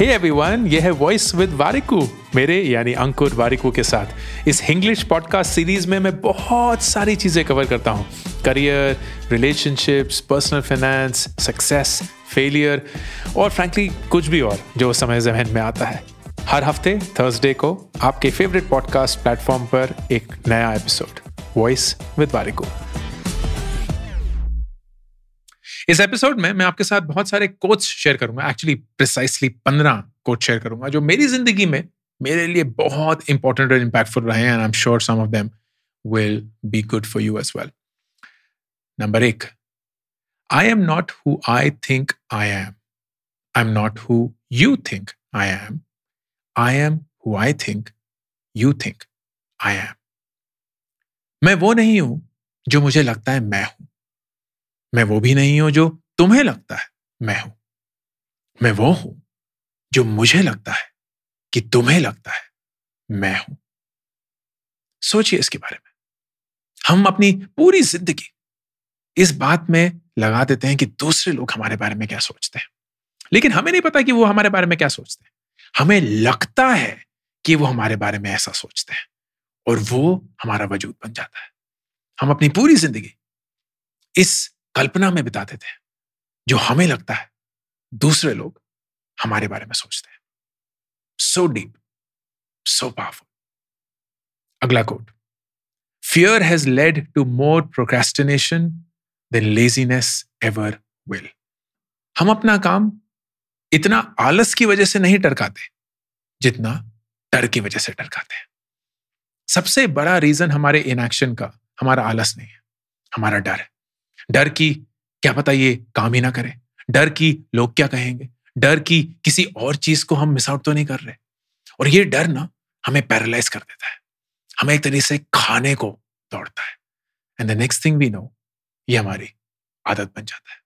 Hey everyone ये है voice with Warikoo मेरे यानी अंकुर वारिकू के साथ। इस इंग्लिश पॉडकास्ट सीरीज़ में मैं बहुत सारी चीज़ें कवर करता हूँ। Career relationships personal finance success failure और फ्रैंकली कुछ भी और जो समय जहन में आता है। हर हफ़्ते थर्सडे को आपके फेवरेट पॉडकास्ट प्लेटफॉर्म पर एक नया एपिसोड वॉइस विद वारिकू इस एपिसोड में मैं आपके साथ बहुत सारे कोट्स शेयर करूँगा एक्चुअली प्रिसाइसली पंद्रह कोट शेयर करूँगा, जो मेरी ज़िंदगी में मेरे लिए बहुत इंपॉर्टेंट और इम्पैक्टफुल रहे हैं and I am sure some of them will be good for you as well number एक I am not who I think I am I am not who you think I am I am who I think you think I am मैं वो नहीं हूँ जो मुझे लगता है मैं हूँ। मैं वो भी नहीं हूँ जो तुम्हें लगता है मैं हूँ। मैं वो हूँ जो मुझे लगता है कि तुम्हें लगता है मैं हूँ। सोचिए इसके बारे में। हम अपनी पूरी ज़िंदगी इस बात में लगा देते हैं कि दूसरे लोग हमारे बारे में क्या सोचते हैं। लेकिन हमें नहीं पता कि वो हमारे बारे में क्या सोचते हैं। हमें लगता है कि वो हमारे बारे में ऐसा सोचते हैं और वो हमारा वजूद बन जाता है। हम अपनी पूरी ज़िंदगी इस कल्पना में बिताते थे जो हमें लगता है, दूसरे लोग हमारे बारे में सोचते हैं। सो डीप सो पावरफुल अगला quote fear has led to more procrastination than laziness ever will हम अपना काम इतना आलस की वजह से नहीं टरकाते, जितना डर की वजह से टरकाते हैं। सबसे बड़ा रीजन हमारे इनएक्शन का, हमारा आलस नहीं है, हमारा डर है। डर की क्या पता ये काम ही ना करें। डर की लोग क्या कहेंगे? डर की किसी और चीज़ को हम मिस आउट तो नहीं कर रहे। और ये डर ना हमें पैरालाइज कर देता है। हमें एक तरीके से खाने को दौड़ता है। And the next thing we know ये हमारी आदत बन जाता है।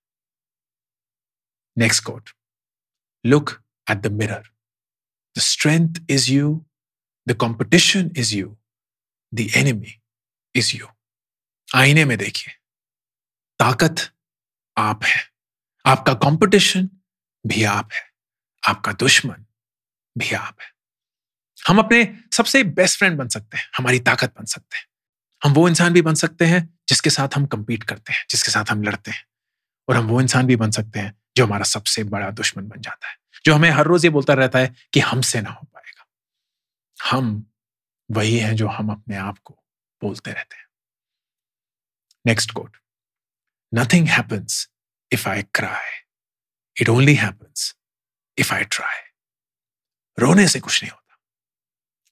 Next quote look at the mirror the strength is you the competition is you the enemy is you आईने में देखिए। ताकत आप है। आपका कंपटीशन भी आप है। आपका दुश्मन भी आप है। हम अपने सबसे बेस्ट फ्रेंड बन सकते हैं, हमारी ताकत बन सकते हैं। हम वो इंसान भी बन सकते हैं जिसके साथ हम कंपीट करते हैं, जिसके साथ हम लड़ते हैं। और हम वो इंसान भी बन सकते हैं जो हमारा सबसे बड़ा दुश्मन बन जाता है, जो हमें हर रोज ये बोलता रहता है कि हमसे ना हो पाएगा। हम वही हैं जो हम अपने आप को बोलते रहते हैं। Next quote Nothing happens if I cry. It only happens if I try. रोने से कुछ नहीं होता।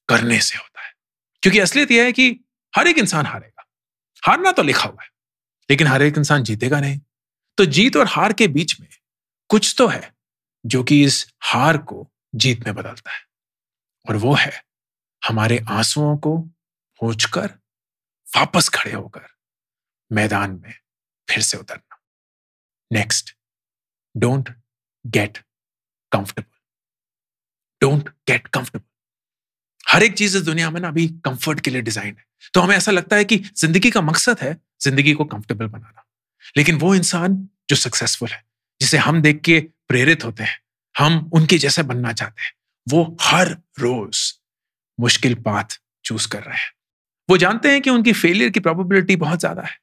करने से होता है। क्योंकि असलियत यह है कि हर एक इंसान हारेगा। हारना तो लिखा हुआ है, लेकिन हर एक इंसान जीतेगा नहीं। तो जीत और हार के बीच में कुछ तो है जो कि इस हार को जीत में बदलता है। और वो है हमारे आंसुओं को पहुंचकर वापस खड़े होकर मैदान में फिर से उतरना। Next don't get comfortable don't get comfortable हर एक चीज़ इस दुनिया में ना अभी कंफर्ट के लिए डिज़ाइन है। तो हमें ऐसा लगता है कि ज़िंदगी का मकसद है ज़िंदगी को कंफर्टेबल बनाना। लेकिन वो इंसान जो सक्सेसफुल है, जिसे हम देख के प्रेरित होते हैं, हम उनके जैसे बनना चाहते हैं, वो हर रोज मुश्किल पाथ चूज़ कर रहे हैं। वो जानते हैं कि उनकी फेलियर की प्रोबेबिलिटी बहुत ज़्यादा है।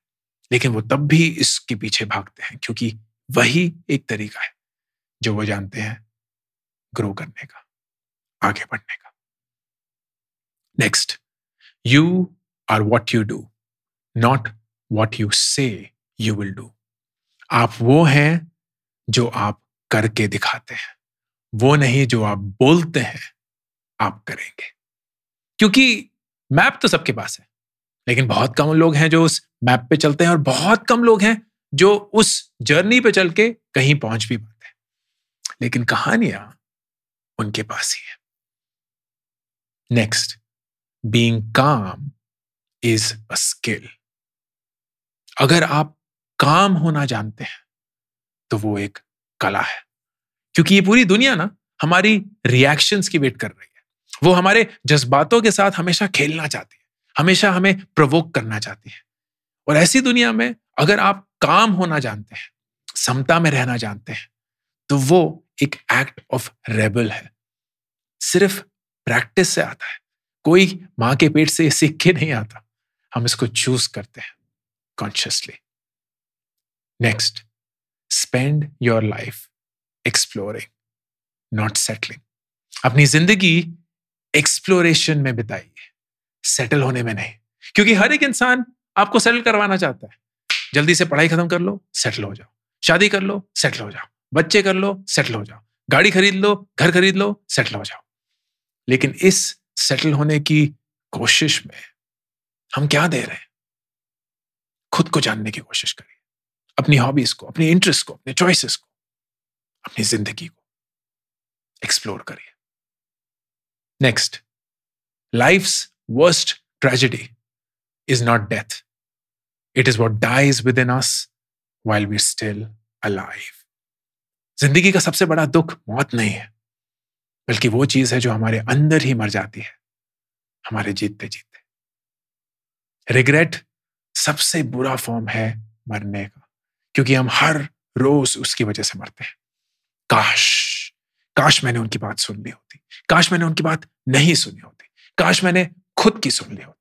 लेकिन वो तब भी इसके पीछे भागते हैं, क्योंकि वही एक तरीका है जो वो जानते हैं ग्रो करने का, आगे बढ़ने का। Next you are what you do not what you say you will do आप वो हैं जो आप करके दिखाते हैं, वो नहीं जो आप बोलते हैं आप करेंगे। क्योंकि मैप तो सबके पास है, लेकिन बहुत कम लोग हैं जो उस मैप पे चलते हैं और बहुत कम लोग हैं जो उस जर्नी पे चल के कहीं पहुँच भी पाते हैं। लेकिन कहानियाँ उनके पास ही है। Next being calm is a skill अगर आप काम होना जानते हैं तो वो एक कला है। क्योंकि ये पूरी दुनिया ना, हमारी रिएक्शंस की वेट कर रही है। वो हमारे जज्बातों के साथ हमेशा खेलना चाहती है, हमेशा हमें प्रवोक करना चाहती है। और ऐसी दुनिया में अगर आप काम होना जानते हैं, समता में रहना जानते हैं तो वो एक एक्ट ऑफ़ रेबल है। सिर्फ़ प्रैक्टिस से आता है। कोई माँ के पेट से सीख के नहीं आता। हम इसको चूज़ करते हैं consciously next spend your life exploring not settling अपनी ज़िंदगी एक्सप्लोरेशन में बिताइए सेटल होने में नहीं। क्योंकि हर एक इंसान आपको सेटल करवाना चाहता है। जल्दी से पढ़ाई खत्म कर लो सेटल हो जाओ। शादी कर लो सेटल हो जाओ। बच्चे कर लो सेटल हो जाओ। गाड़ी खरीद लो, घर खरीद लो सेटल हो जाओ। लेकिन इस सेटल होने की कोशिश में हम क्या दे रहे हैं? खुद को जानने की कोशिश करिए। अपनी हॉबीज को, अपनी इंटरेस्ट को, अपने चॉइसेस को, अपनी ज़िंदगी को एक्सप्लोर करिए। Next life's worst tragedy not death it is what dies within us while we still alive ज़िंदगी का सबसे बड़ा दुख मौत नहीं है, बल्कि वो चीज़ है जो हमारे अंदर ही मर जाती है, हमारे जीतते जीतते रिग्रेट सबसे बुरा फॉर्म है मरने का, क्योंकि हम हर रोज उसकी वजह से मरते हैं। काश काश मैंने उनकी बात सुन ली होती, काश मैंने उनकी बात नहीं सुनी होती, काश मैंने खुद की सुन ली होती।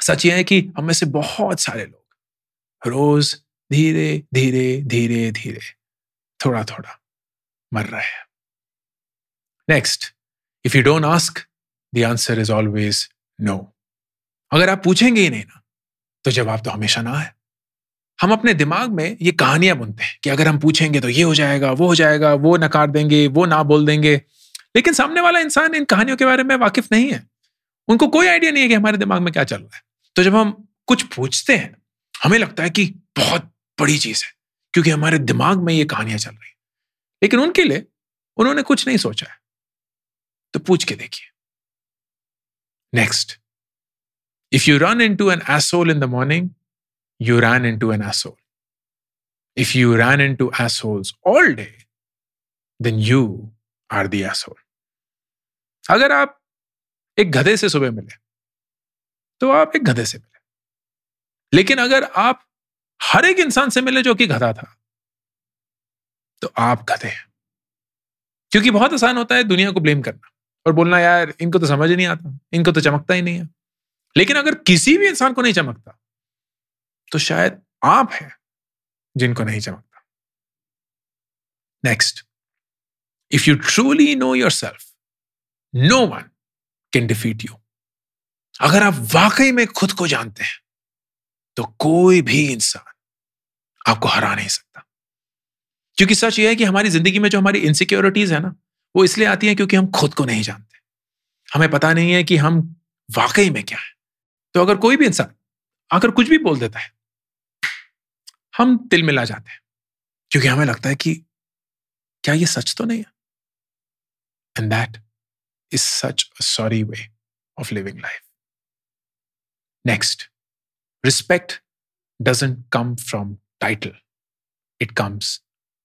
सच ये है कि हम में से बहुत सारे लोग रोज धीरे धीरे धीरे धीरे थोड़ा थोड़ा मर रहे हैं। Next if you don't ask the answer is always no अगर आप पूछेंगे ही नहीं ना तो जवाब तो हमेशा ना है। हम अपने दिमाग में ये कहानियाँ बुनते हैं कि अगर हम पूछेंगे तो ये हो जाएगा, वो हो जाएगा, वो नकार देंगे, वो ना बोल देंगे। लेकिन सामने वाला इंसान इन कहानियों के बारे में वाकिफ नहीं है। उनको कोई आइडिया नहीं है कि हमारे दिमाग में क्या चल रहा है। तो जब हम कुछ पूछते हैं हमें लगता है कि बहुत बड़ी चीज़ है क्योंकि हमारे दिमाग में ये कहानियाँ चल रही लेकिन उनके लिए उन्होंने कुछ नहीं सोचा है तो पूछ के देखिए next if you run into an asshole in the morning you ran into an asshole. If you ran into assholes all day, then you are the asshole. अगर आप एक गधे से सुबह मिले तो आप एक गधे से मिले। लेकिन अगर आप हर एक इंसान से मिले जो कि गधा था तो आप गधे हैं। क्योंकि बहुत आसान होता है दुनिया को ब्लेम करना और बोलना, यार, इनको तो समझ नहीं आता, इनको तो चमकता ही नहीं है। लेकिन अगर किसी भी इंसान को नहीं चमकता तो शायद आप हैं जिनको नहीं चमकता। Next if you truly know yourself no one can defeat you अगर आप वाकई में खुद को जानते हैं तो कोई भी इंसान आपको हरा नहीं सकता। क्योंकि सच यह है कि हमारी ज़िंदगी में जो हमारी इनसिक्योरिटीज है ना, वो इसलिए आती है क्योंकि हम खुद को नहीं जानते। हमें पता नहीं है कि हम वाकई में क्या है। तो अगर कोई भी इंसान आकर कुछ भी बोल देता है, हम तिल मिला जाते हैं। क्योंकि हमें लगता है कि क्या ये सच तो नहीं है? And that is such a sorry way of living life next respect doesn't come from title it comes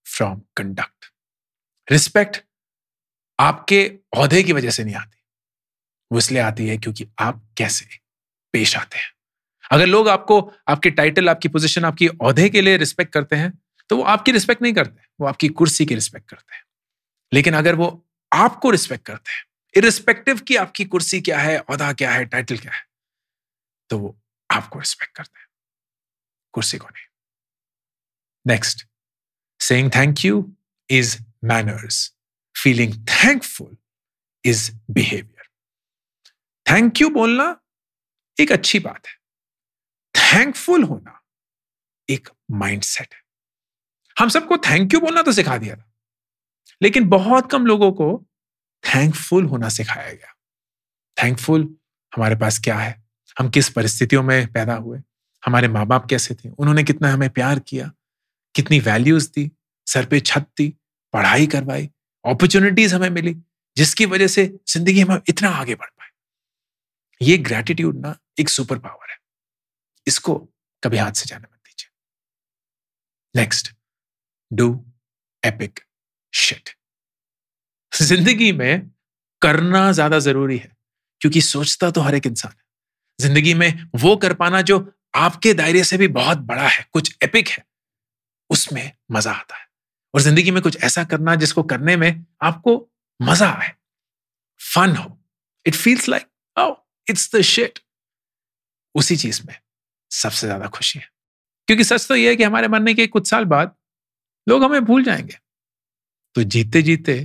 from conduct respect आपके औहदे की वजह से नहीं आती। वो इसलिए आती है क्योंकि आप कैसे पेश आते हैं। अगर लोग आपको, आपके टाइटल आपकी पोजीशन आपकी औहदे के लिए रिस्पेक्ट करते हैं तो वो आपकी रिस्पेक्ट नहीं करते वो आपकी कुर्सी की रिस्पेक्ट करते हैं। लेकिन अगर वो आपको रिस्पेक्ट करते हैं इरिस्पेक्टिव की आपकी कुर्सी क्या है, औहदा क्या है टाइटल क्या है तो वो आपको रिस्पेक्ट करते हैं। कुर्सी को नहीं next saying thank you is manners feeling thankful is behaviour thank you बोलना एक अच्छी बात है। थैंकफुल होना एक माइंडसेट है। हम सबको थैंक यू बोलना तो सिखा दिया था। लेकिन बहुत कम लोगों को थैंकफुल होना सिखाया गया। थैंकफुल हमारे पास क्या है? हम किस परिस्थितियों में पैदा हुए? हमारे माँ बाप कैसे थे? उन्होंने कितना हमें प्यार किया? कितनी वैल्यूज़ दी? सर पे छत दी, पढ़ाई करवाई अपॉर्चुनिटीज़ हमें मिली, जिसकी वजह से ज़िंदगी में इतना आगे बढ़ पाए। ये ग्रेटिट्यूड ना एक सुपर पावर है। इसको कभी हाथ से जाने मत दीजिए। नेक्स्ट डू एपिक शिट ज़िंदगी में करना ज़्यादा ज़रूरी है, क्योंकि सोचता तो हर एक इंसान है। ज़िंदगी में वो कर पाना जो आपके दायरे से भी बहुत बड़ा है, कुछ एपिक है, उसमें मज़ा आता है। और ज़िंदगी में कुछ ऐसा करना जिसको करने में आपको मज़ा आए फन हो। It feels like it's the shit उसी चीज़ में सबसे ज़्यादा खुशी है। क्योंकि सच तो यह है कि हमारे मरने के कुछ साल बाद लोग हमें भूल जाएँगे। तो जीते जीते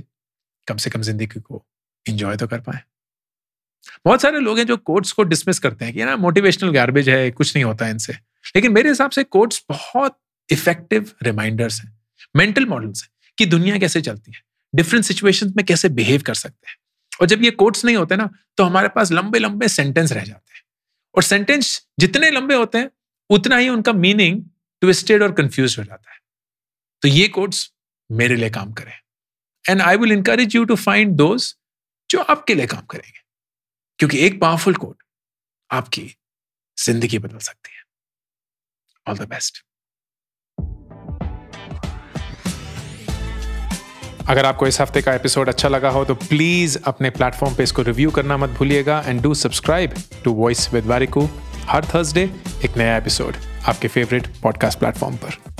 कम से कम ज़िंदगी को इंजॉय तो कर पाए। बहुत सारे लोग हैं जो कोर्ट्स को डिसमिस करते हैं कि ना मोटिवेशनल गार्बेज है, कुछ नहीं होता इनसे. लेकिन मेरे हिसाब से कोर्ट्स बहुत इफ़ेक्टिव रिमाइंडर्स हैं मेंटल मॉडल्स हैं कि दुनिया कैसे चलती है डिफरेंट सिचुएशन में कैसे बिहेव कर सकते हैं। और जब ये कोर्ट्स नहीं होते ना तो हमारे पास लंबे लंबे सेंटेंस रह जाते हैं। और सेंटेंस जितने लंबे होते हैं, उतना ही उनका मीनिंग ट्विस्टेड और कंफ्यूज हो जाता है। तो ये कोर्ट्स मेरे लिए काम करें। And I will encourage you to find those जो आपके लिए काम करेंगे। क्योंकि एक पावरफुल कोड आपकी ज़िंदगी बदल सकती है। ऑल द बेस्ट अगर आपको इस हफ़्ते का एपिसोड अच्छा लगा हो तो प्लीज़ अपने प्लेटफॉर्म पे इसको रिव्यू करना मत भूलिएगा and do subscribe to voice with Warikoo her Thursday एक नया एपिसोड आपके फेवरेट पॉडकास्ट प्लेटफॉर्म पर।